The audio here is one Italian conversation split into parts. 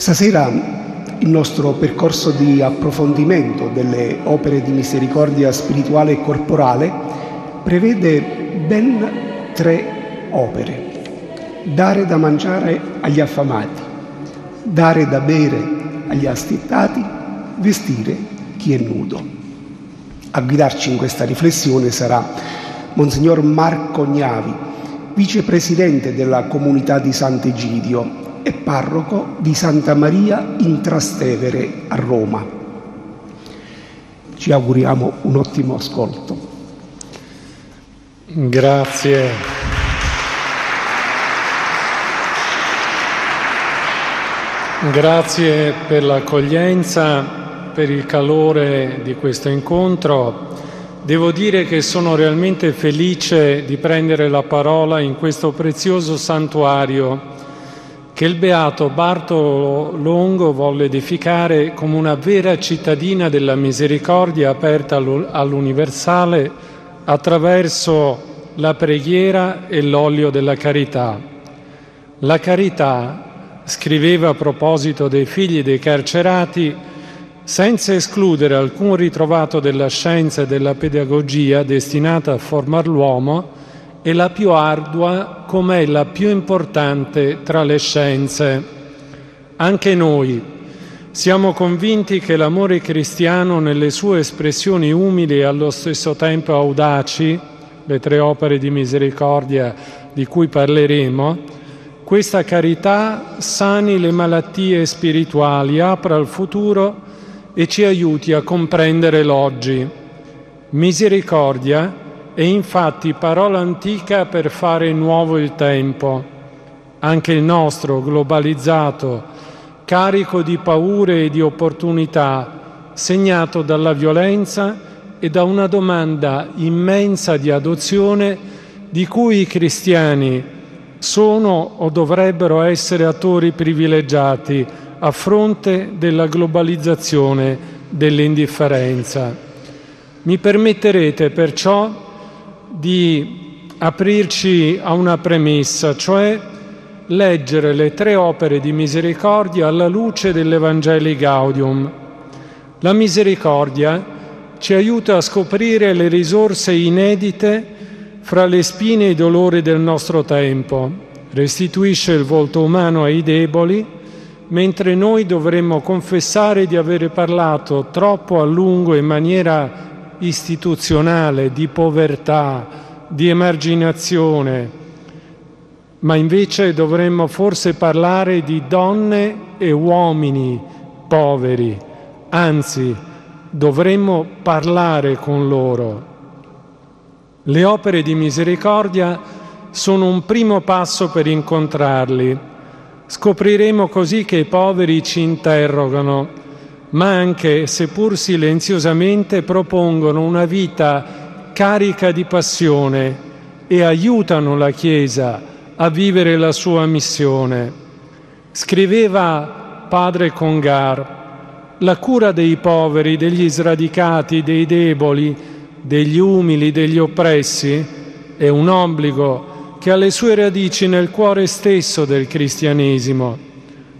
Stasera il nostro percorso di approfondimento delle opere di misericordia spirituale e corporale prevede ben tre opere. Dare da mangiare agli affamati, dare da bere agli astittati, vestire chi è nudo. A guidarci in questa riflessione sarà Monsignor Marco Gnavi, vicepresidente della comunità di Sant'Egidio e parroco di Santa Maria in Trastevere a Roma. Ci auguriamo un ottimo ascolto. Grazie. Grazie per l'accoglienza, per il calore di questo incontro. Devo dire che sono realmente felice di prendere la parola in questo prezioso santuario che il beato Bartolo Longo volle edificare come una vera cittadina della misericordia aperta all'universale attraverso la preghiera e l'olio della carità. La carità, scriveva a proposito dei figli dei carcerati, senza escludere alcun ritrovato della scienza e della pedagogia destinata a formare l'uomo, è la più ardua come è la più importante tra le scienze. Anche noi siamo convinti che l'amore cristiano nelle sue espressioni umili e allo stesso tempo audaci, le tre opere di misericordia di cui parleremo, questa carità sani le malattie spirituali, apra al futuro e ci aiuti a comprendere l'oggi. Misericordia è infatti parola antica per fare nuovo il tempo. Anche il nostro, globalizzato, carico di paure e di opportunità, segnato dalla violenza e da una domanda immensa di adozione di cui i cristiani sono o dovrebbero essere attori privilegiati a fronte della globalizzazione dell'indifferenza. Mi permetterete perciò di aprirci a una premessa, cioè leggere le tre opere di misericordia alla luce dell'Evangeli Gaudium. La misericordia ci aiuta a scoprire le risorse inedite fra le spine e i dolori del nostro tempo, restituisce il volto umano ai deboli, mentre noi dovremmo confessare di avere parlato troppo a lungo in maniera istituzionale, di povertà, di emarginazione, ma invece dovremmo forse parlare di donne e uomini poveri, anzi dovremmo parlare con loro. Le opere di misericordia sono un primo passo per incontrarli. Scopriremo così che i poveri ci interrogano ma anche, seppur silenziosamente, propongono una vita carica di passione e aiutano la Chiesa a vivere la sua missione. Scriveva padre Congar, la cura dei poveri, degli sradicati, dei deboli, degli umili, degli oppressi è un obbligo che ha le sue radici nel cuore stesso del cristianesimo.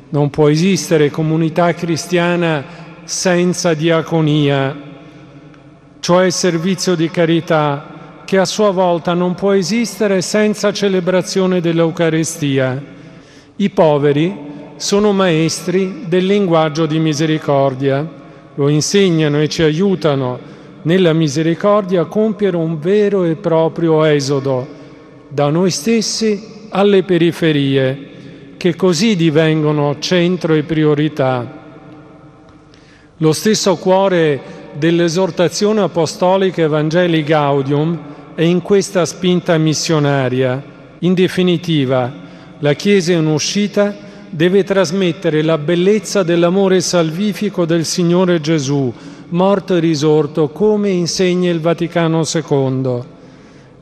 Non può esistere comunità cristiana senza diaconia, cioè servizio di carità, che a sua volta non può esistere senza celebrazione dell'Eucarestia. I poveri sono maestri del linguaggio di misericordia, lo insegnano e ci aiutano nella misericordia a compiere un vero e proprio esodo da noi stessi alle periferie, che così divengono centro e priorità. Lo stesso cuore dell'esortazione apostolica Evangelii Gaudium è in questa spinta missionaria. In definitiva, la Chiesa in uscita deve trasmettere la bellezza dell'amore salvifico del Signore Gesù, morto e risorto, come insegna il Vaticano II.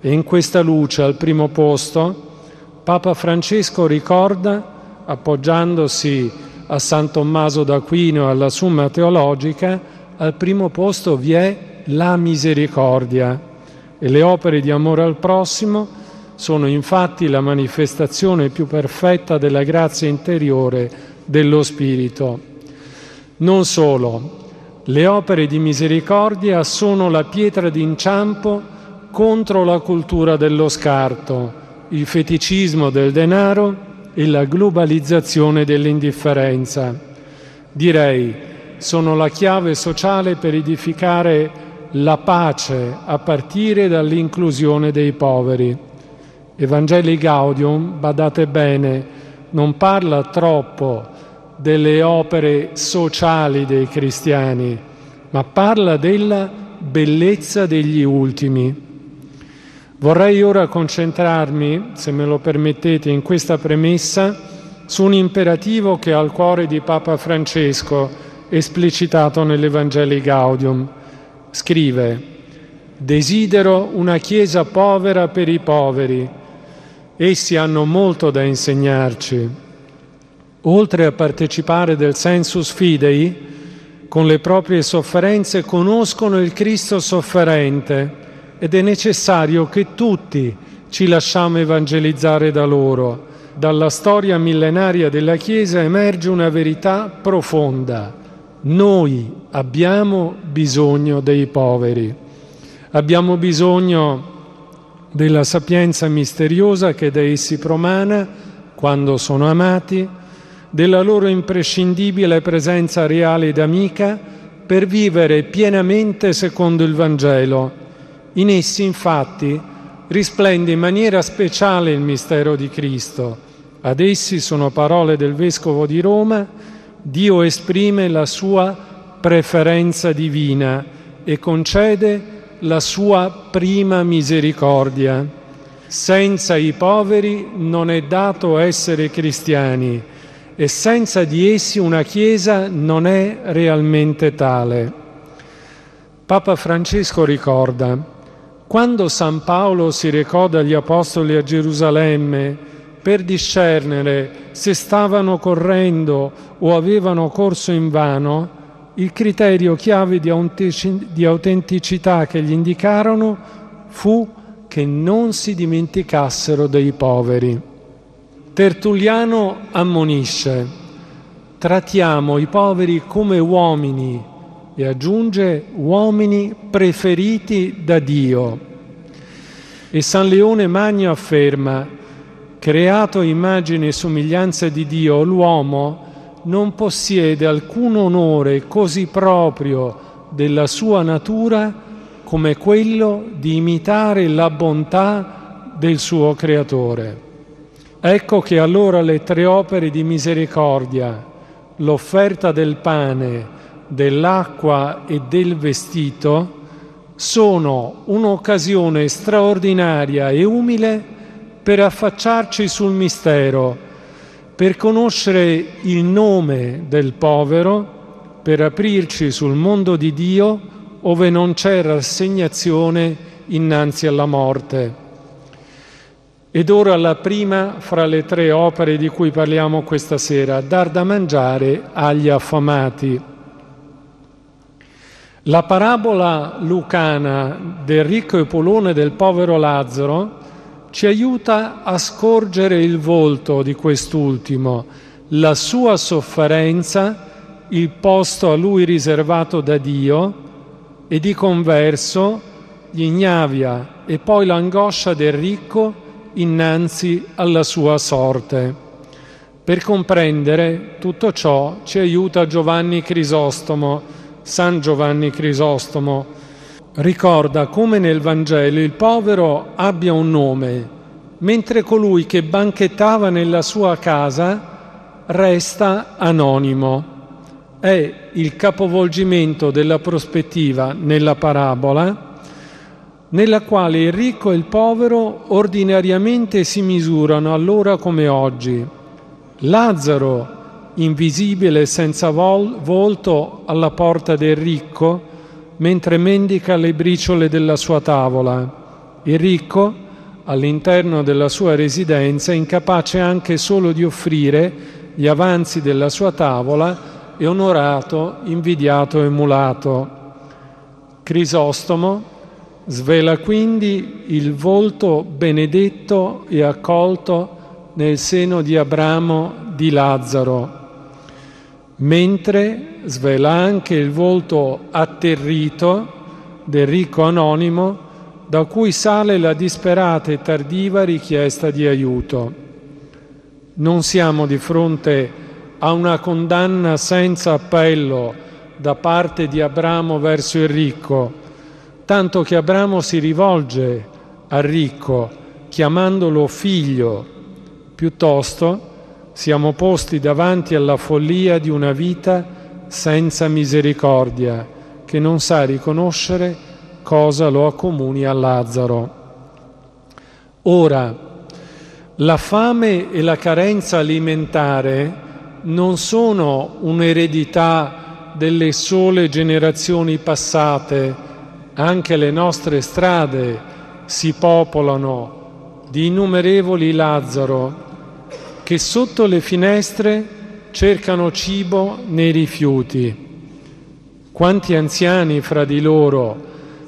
E in questa luce, al primo posto, Papa Francesco ricorda, appoggiandosi a San Tommaso d'Aquino alla Summa Teologica, al primo posto vi è la misericordia e le opere di amore al prossimo sono infatti la manifestazione più perfetta della grazia interiore dello Spirito. Non solo, le opere di misericordia sono la pietra d'inciampo contro la cultura dello scarto, il feticismo del denaro e la globalizzazione dell'indifferenza. Direi, sono la chiave sociale per edificare la pace a partire dall'inclusione dei poveri. Evangeli Gaudium, badate bene, non parla troppo delle opere sociali dei cristiani, ma parla della bellezza degli ultimi. Vorrei ora concentrarmi, se me lo permettete, in questa premessa su un imperativo che ha al cuore di Papa Francesco, esplicitato nell'Evangelii Gaudium. Scrive, desidero una Chiesa povera per i poveri. Essi hanno molto da insegnarci oltre a partecipare del sensus fidei, con le proprie sofferenze conoscono il Cristo sofferente ed è necessario che tutti ci lasciamo evangelizzare da loro. Dalla storia millenaria della Chiesa emerge una verità profonda. Noi abbiamo bisogno dei poveri. Abbiamo bisogno della sapienza misteriosa che da essi promana quando sono amati, della loro imprescindibile presenza reale ed amica per vivere pienamente secondo il Vangelo. In essi, infatti, risplende in maniera speciale il mistero di Cristo. Ad essi sono parole del Vescovo di Roma, Dio esprime la sua preferenza divina e concede la sua prima misericordia. Senza i poveri non è dato essere cristiani e senza di essi una Chiesa non è realmente tale. Papa Francesco ricorda, quando San Paolo si recò dagli Apostoli a Gerusalemme per discernere se stavano correndo o avevano corso in vano, il criterio chiave di autenticità che gli indicarono fu che non si dimenticassero dei poveri. Tertulliano ammonisce, trattiamo i poveri come uomini e aggiunge uomini preferiti da Dio. E San Leone Magno afferma, creato immagine e somiglianza di Dio, l'uomo non possiede alcun onore così proprio della sua natura come quello di imitare la bontà del suo creatore. Ecco che allora le tre opere di misericordia, l'offerta del pane, dell'acqua e del vestito, sono un'occasione straordinaria e umile per affacciarci sul mistero, per conoscere il nome del povero, per aprirci sul mondo di Dio ove non c'è rassegnazione innanzi alla morte. Ed ora la prima fra le tre opere di cui parliamo questa sera, dar da mangiare agli affamati. La parabola lucana del ricco Epolone e del povero Lazzaro ci aiuta a scorgere il volto di quest'ultimo, la sua sofferenza, il posto a lui riservato da Dio e di converso l'ignavia e poi l'angoscia del ricco innanzi alla sua sorte. Per comprendere tutto ciò ci aiuta Giovanni Crisostomo, San Giovanni Crisostomo. Ricorda come nel Vangelo il povero abbia un nome, mentre colui che banchettava nella sua casa resta anonimo. È il capovolgimento della prospettiva nella parabola nella quale il ricco e il povero ordinariamente si misurano allora come oggi. Lazzaro, invisibile senza vol- volto alla porta del ricco, mentre mendica le briciole della sua tavola. Il ricco, all'interno della sua residenza, incapace anche solo di offrire gli avanzi della sua tavola e onorato, invidiato emulato. Crisostomo, Svela quindi il volto benedetto e accolto nel seno di Abramo di Lazzaro. Mentre svela anche il volto atterrito del ricco anonimo da cui sale la disperata e tardiva richiesta di aiuto. Non siamo di fronte a una condanna senza appello da parte di Abramo verso il ricco, tanto che Abramo si rivolge al ricco chiamandolo figlio, piuttosto siamo posti davanti alla follia di una vita senza misericordia, che non sa riconoscere cosa lo accomuni a Lazzaro. Ora, la fame e la carenza alimentare non sono un'eredità delle sole generazioni passate, anche le nostre strade si popolano di innumerevoli Lazzaro che sotto le finestre cercano cibo nei rifiuti. Quanti anziani fra di loro,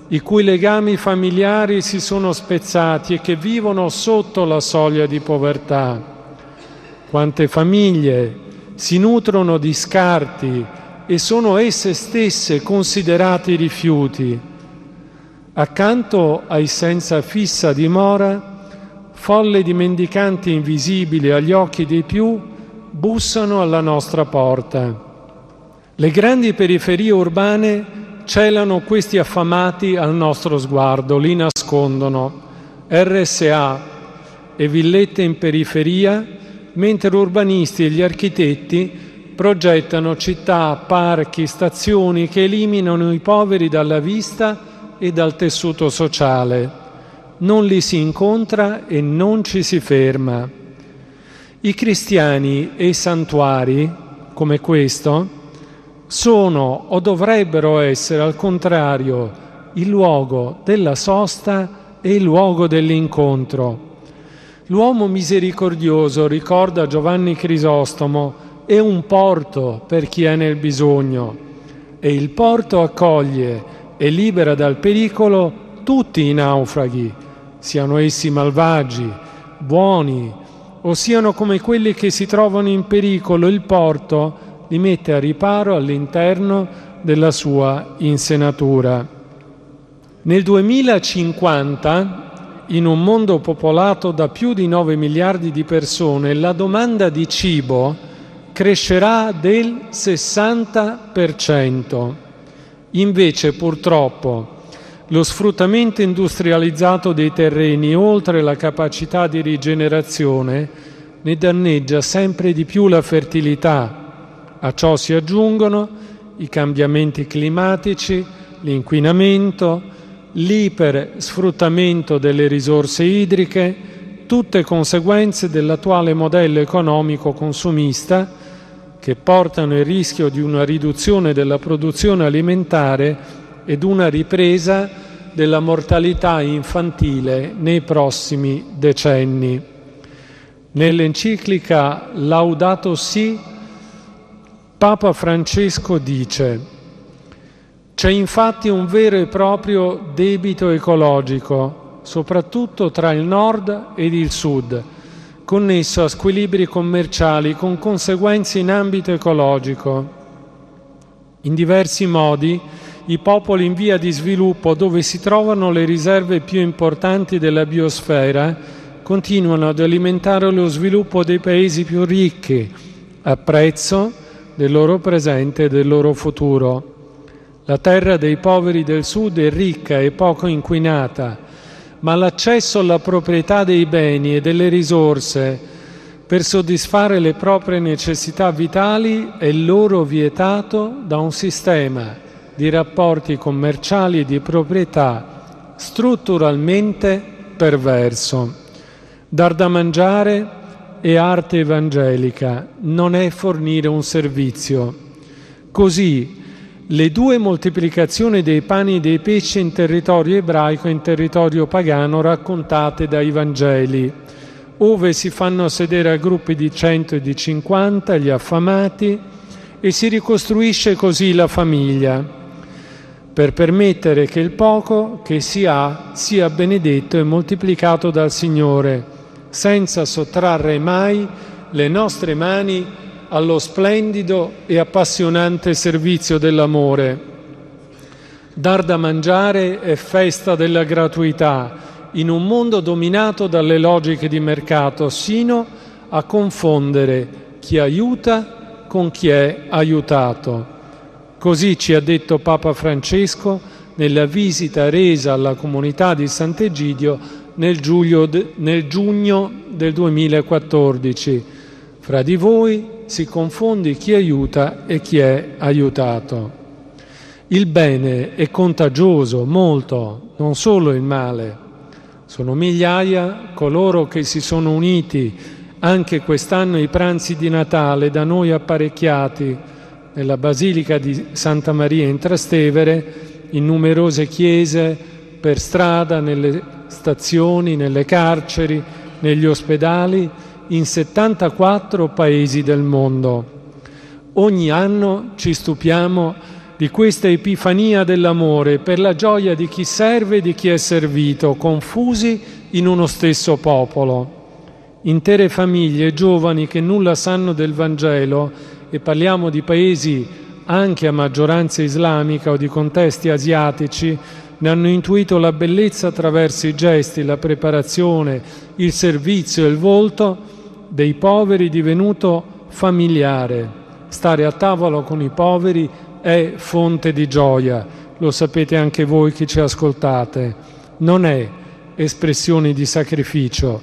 i cui legami familiari si sono spezzati e che vivono sotto la soglia di povertà. Quante famiglie si nutrono di scarti e sono esse stesse considerate rifiuti. Accanto ai senza fissa dimora folle di mendicanti invisibili agli occhi dei più bussano alla nostra porta. Le grandi periferie urbane celano questi affamati al nostro sguardo, li nascondono. RSA e villette in periferia, mentre urbanisti e gli architetti progettano città, parchi, stazioni che eliminano i poveri dalla vista e dal tessuto sociale non li si incontra e non ci si ferma. I cristiani e i santuari, come questo, sono o dovrebbero essere al contrario il luogo della sosta e il luogo dell'incontro. L'uomo misericordioso, ricorda Giovanni Crisostomo, è un porto per chi è nel bisogno e il porto accoglie e libera dal pericolo tutti i naufraghi, siano essi malvagi, buoni o siano come quelli che si trovano in pericolo, il porto li mette a riparo all'interno della sua insenatura. Nel 2050, in un mondo popolato da più di 9 miliardi di persone, la domanda di cibo crescerà del 60%. Invece, purtroppo, lo sfruttamento industrializzato dei terreni, oltre la capacità di rigenerazione, ne danneggia sempre di più la fertilità. A ciò si aggiungono i cambiamenti climatici, l'inquinamento, l'ipersfruttamento delle risorse idriche, tutte conseguenze dell'attuale modello economico consumista che portano il rischio di una riduzione della produzione alimentare ed una ripresa della mortalità infantile nei prossimi decenni. Nell'enciclica Laudato Si, Papa Francesco dice c'è infatti un vero e proprio debito ecologico, soprattutto tra il nord ed il sud, connesso a squilibri commerciali con conseguenze in ambito ecologico. In diversi modi i popoli in via di sviluppo dove si trovano le riserve più importanti della biosfera continuano ad alimentare lo sviluppo dei paesi più ricchi a prezzo del loro presente e del loro futuro. La terra dei poveri del sud è ricca e poco inquinata, ma l'accesso alla proprietà dei beni e delle risorse per soddisfare le proprie necessità vitali è loro vietato da un sistema di rapporti commerciali e di proprietà strutturalmente perverso. Dar da mangiare è arte evangelica, non è fornire un servizio. Così le due moltiplicazioni dei pani e dei pesci in territorio ebraico e in territorio pagano raccontate dai Vangeli, ove si fanno sedere a gruppi di 100 e di 50 gli affamati e si ricostruisce così la famiglia per permettere che il poco che si ha sia benedetto e moltiplicato dal Signore, senza sottrarre mai le nostre mani allo splendido e appassionante servizio dell'amore. Dar da mangiare è festa della gratuità in un mondo dominato dalle logiche di mercato, sino a confondere chi aiuta con chi è aiutato. Così ci ha detto Papa Francesco nella visita resa alla comunità di Sant'Egidio nel, nel giugno del 2014. Fra di voi si confonde chi aiuta e chi è aiutato. Il bene è contagioso, molto, non solo il male. Sono migliaia coloro che si sono uniti anche quest'anno ai pranzi di Natale da noi apparecchiati nella Basilica di Santa Maria in Trastevere, in numerose chiese, per strada, nelle stazioni, nelle carceri, negli ospedali, in 74 paesi del mondo. Ogni anno ci stupiamo di questa epifania dell'amore per la gioia di chi serve e di chi è servito, confusi in uno stesso popolo. Intere famiglie giovani che nulla sanno del Vangelo, e parliamo di paesi anche a maggioranza islamica o di contesti asiatici, ne hanno intuito la bellezza attraverso i gesti, la preparazione, il servizio e il volto dei poveri divenuto familiare. Stare a tavola con i poveri è fonte di gioia, lo sapete anche voi che ci ascoltate, non è espressione di sacrificio.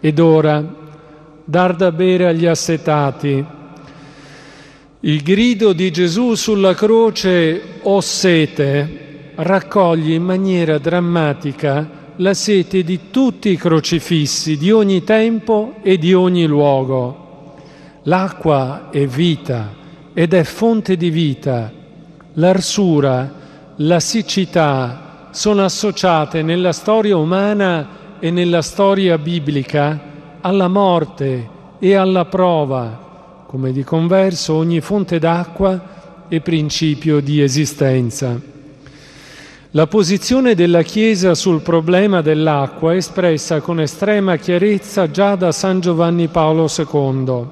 Ed ora dar da bere agli assetati. Il grido di Gesù sulla croce, o sete, raccoglie in maniera drammatica la sete di tutti i crocifissi, di ogni tempo e di ogni luogo. L'acqua è vita ed è fonte di vita. L'arsura, la siccità sono associate nella storia umana e nella storia biblica alla morte e alla prova. Come di converso ogni fonte d'acqua è principio di esistenza. La posizione della Chiesa sul problema dell'acqua è espressa con estrema chiarezza già da San Giovanni Paolo II.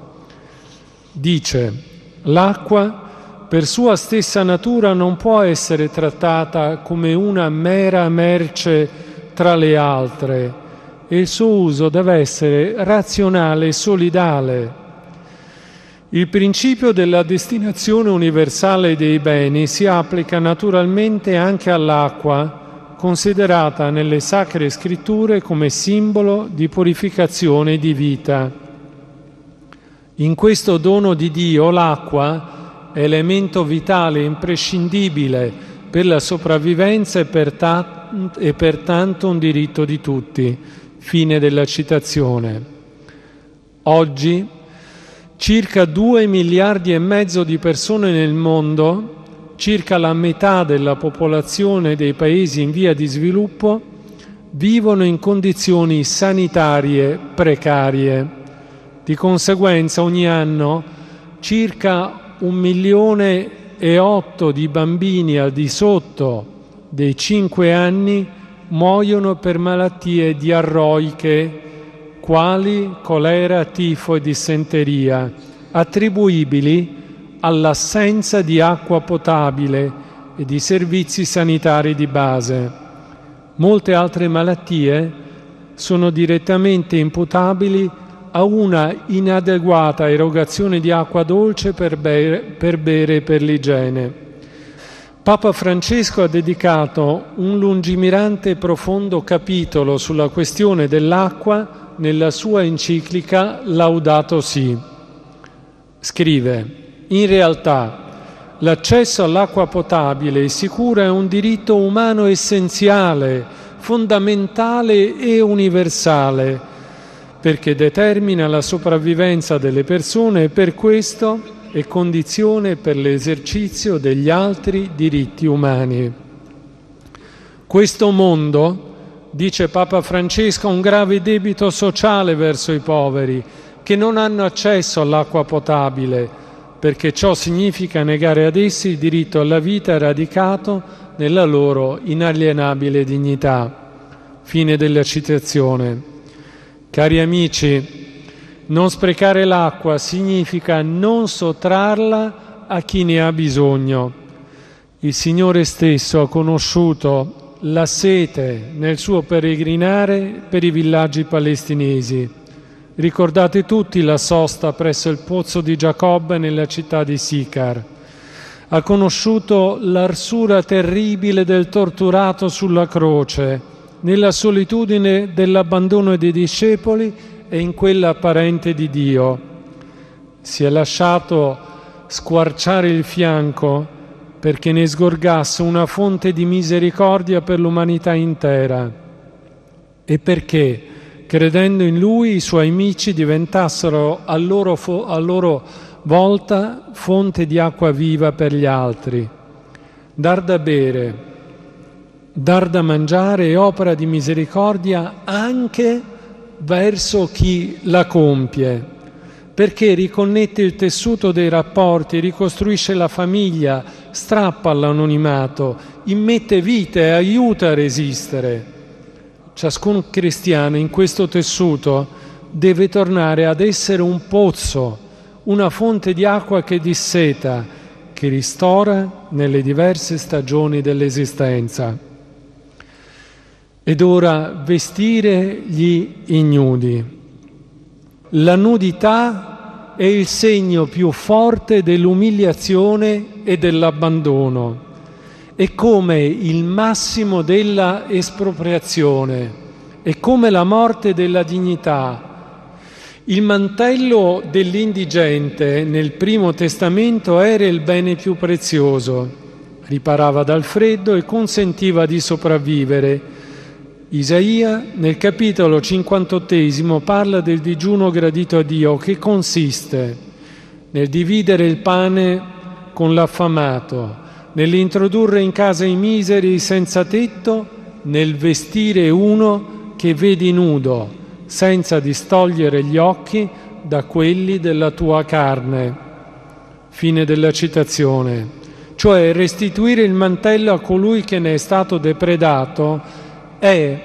Dice, L'acqua, per sua stessa natura, non può essere trattata come una mera merce tra le altre e il suo uso deve essere razionale e solidale. Il principio della destinazione universale dei beni si applica naturalmente anche all'acqua, considerata nelle sacre scritture come simbolo di purificazione e di vita. In questo dono di Dio l'acqua elemento vitale, imprescindibile per la sopravvivenza e, perta- e pertanto un diritto di tutti. Fine della citazione. Oggi circa 2 miliardi e mezzo di persone nel mondo, circa la metà della popolazione dei paesi in via di sviluppo, vivono in condizioni sanitarie precarie. Di conseguenza ogni anno circa un milione e otto di bambini al di sotto dei cinque anni muoiono per malattie diarroiche quali colera, tifo e dissenteria, attribuibili all'assenza di acqua potabile e di servizi sanitari di base. Molte altre malattie sono direttamente imputabili a una inadeguata erogazione di acqua dolce per bere, per bere e per l'igiene. Papa Francesco ha dedicato un lungimirante e profondo capitolo sulla questione dell'acqua nella sua enciclica Laudato Si. Scrive, in realtà l'accesso all'acqua potabile e sicura è un diritto umano essenziale, fondamentale e universale perché determina la sopravvivenza delle persone e per questo è condizione per l'esercizio degli altri diritti umani. Questo mondo, dice Papa Francesco, un grave debito sociale verso i poveri che non hanno accesso all'acqua potabile, perché ciò significa negare ad essi il diritto alla vita radicato nella loro inalienabile dignità. Fine della citazione. Cari amici, Non sprecare l'acqua significa non sottrarla a chi ne ha bisogno. Il Signore stesso ha conosciuto la sete nel suo peregrinare per i villaggi palestinesi. Ricordate tutti la sosta presso il pozzo di Giacobbe nella città di Sicar. Ha conosciuto l'arsura terribile del torturato sulla croce, nella solitudine dell'abbandono dei discepoli e in quella apparente di Dio. Si è lasciato squarciare il fianco perché ne sgorgasse una fonte di misericordia per l'umanità intera e perché, credendo in lui, i suoi amici diventassero a loro, fo- a loro volta fonte di acqua viva per gli altri. Dar da bere, dar da mangiare è opera di misericordia anche verso chi la compie, perché riconnette il tessuto dei rapporti, ricostruisce la famiglia, strappa all'anonimato, immette vita e aiuta a resistere. Ciascun cristiano in questo tessuto deve tornare ad essere un pozzo, una fonte di acqua che disseta, che ristora nelle diverse stagioni dell'esistenza ed ora vestire gli ignudi. La nudità è il segno più forte dell'umiliazione e dell'abbandono, è come il massimo della espropriazione, è come la morte della dignità. Il mantello dell'indigente nel primo testamento era il bene più prezioso, riparava dal freddo e consentiva di sopravvivere Isaia nel capitolo 58 parla del digiuno gradito a Dio che consiste nel dividere il pane con l'affamato, nell'introdurre in casa i miseri senza tetto, nel vestire uno che vedi nudo, senza distogliere gli occhi da quelli della tua carne. Fine della citazione. Cioè restituire il mantello a colui che ne è stato depredato è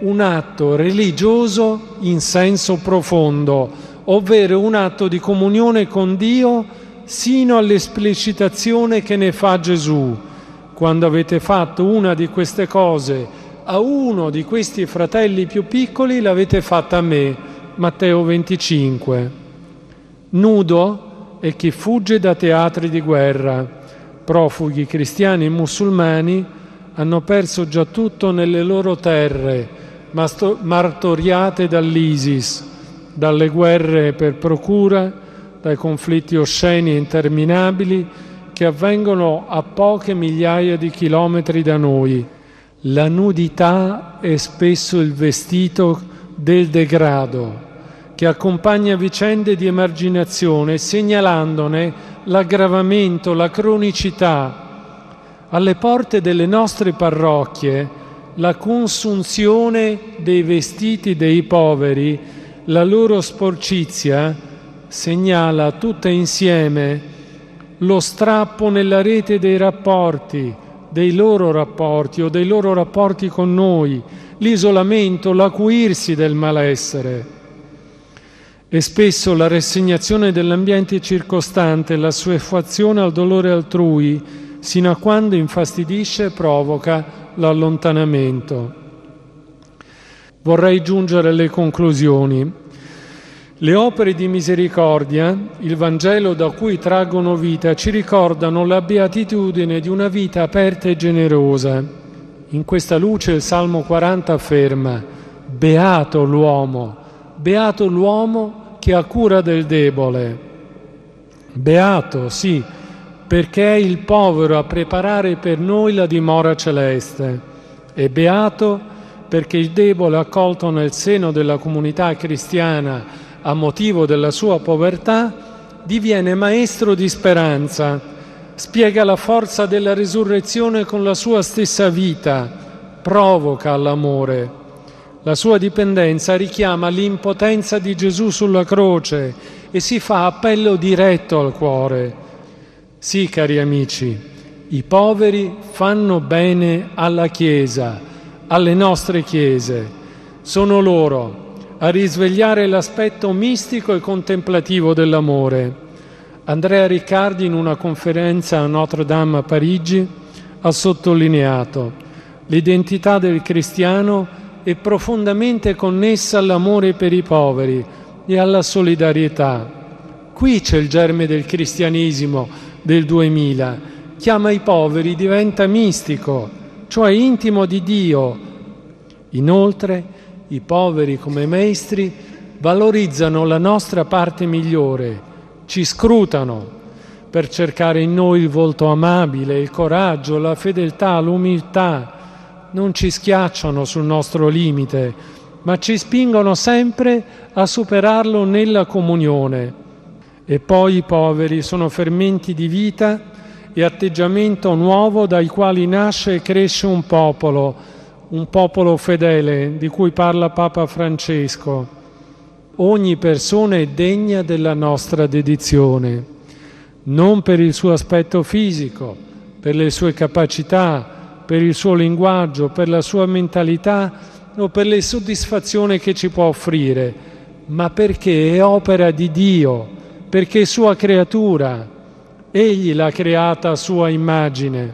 un atto religioso in senso profondo, ovvero un atto di comunione con Dio sino all'esplicitazione che ne fa Gesù. Quando avete fatto una di queste cose a uno di questi fratelli più piccoli, l'avete fatta a me. Matteo 25. Nudo è chi fugge da teatri di guerra. Profughi cristiani e musulmani hanno perso già tutto nelle loro terre, martoriate dall'ISIS, dalle guerre per procura, dai conflitti osceni e interminabili che avvengono a poche migliaia di chilometri da noi. La nudità è spesso il vestito del degrado che accompagna vicende di emarginazione segnalandone l'aggravamento, la cronicità alle porte delle nostre parrocchie la consunzione dei vestiti dei poveri, la loro sporcizia, segnala tutta insieme lo strappo nella rete dei rapporti, dei loro rapporti o dei loro rapporti con noi, l'isolamento, l'acuirsi del malessere. E spesso la rassegnazione dell'ambiente circostante, la sua effazione al dolore altrui, sino a quando infastidisce e provoca l'allontanamento. Vorrei giungere alle conclusioni. Le opere di misericordia, il Vangelo da cui traggono vita, ci ricordano la beatitudine di una vita aperta e generosa. In questa luce il Salmo 40 afferma, Beato l'uomo, beato l'uomo che ha cura del debole. Beato, sì, perché è il povero a preparare per noi la dimora celeste. E beato perché il debole accolto nel seno della comunità cristiana a motivo della sua povertà diviene maestro di speranza, spiega la forza della risurrezione con la sua stessa vita, provoca l'amore. La sua dipendenza richiama l'impotenza di Gesù sulla croce e si fa appello diretto al cuore sì, cari amici, i poveri fanno bene alla Chiesa, alle nostre Chiese. Sono loro, a risvegliare l'aspetto mistico e contemplativo dell'amore. Andrea Riccardi in una conferenza a Notre Dame a Parigi ha sottolineato l'identità del cristiano è profondamente connessa all'amore per i poveri e alla solidarietà. Qui c'è il germe del cristianesimo del 2000. Chiama i poveri, diventa mistico, cioè intimo di Dio. Inoltre, i poveri come maestri valorizzano la nostra parte migliore, ci scrutano per cercare in noi il volto amabile, il coraggio, la fedeltà, l'umiltà. Non ci schiacciano sul nostro limite, ma ci spingono sempre a superarlo nella comunione. E poi i poveri sono fermenti di vita e atteggiamento nuovo dai quali nasce e cresce un popolo, un popolo fedele di cui parla Papa Francesco. Ogni persona è degna della nostra dedizione, non per il suo aspetto fisico, per le sue capacità, per il suo linguaggio, per la sua mentalità o per le soddisfazioni che ci può offrire, ma perché è opera di Dio, perché sua creatura, Egli l'ha creata a sua immagine.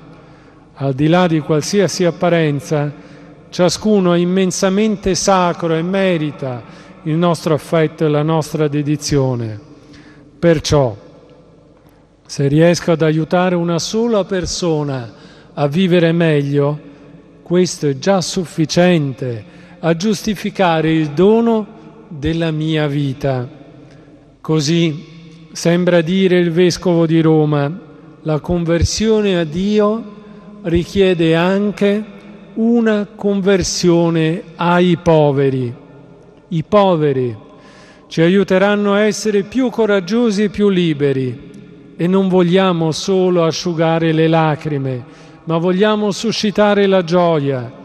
Al di là di qualsiasi apparenza, Ciascuno è immensamente sacro e merita il nostro affetto e la nostra dedizione. Perciò, se riesco ad aiutare una sola persona a vivere meglio, questo è già sufficiente a giustificare il dono della mia vita. Così sembra dire il Vescovo di Roma, la conversione a Dio richiede anche una conversione ai poveri. I poveri ci aiuteranno a essere più coraggiosi e più liberi e non vogliamo solo asciugare le lacrime, ma vogliamo suscitare la gioia.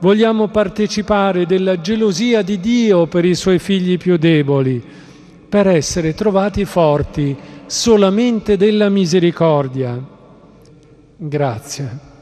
Vogliamo partecipare della gelosia di Dio per i suoi figli più deboli, per essere trovati forti solamente della misericordia. Grazie.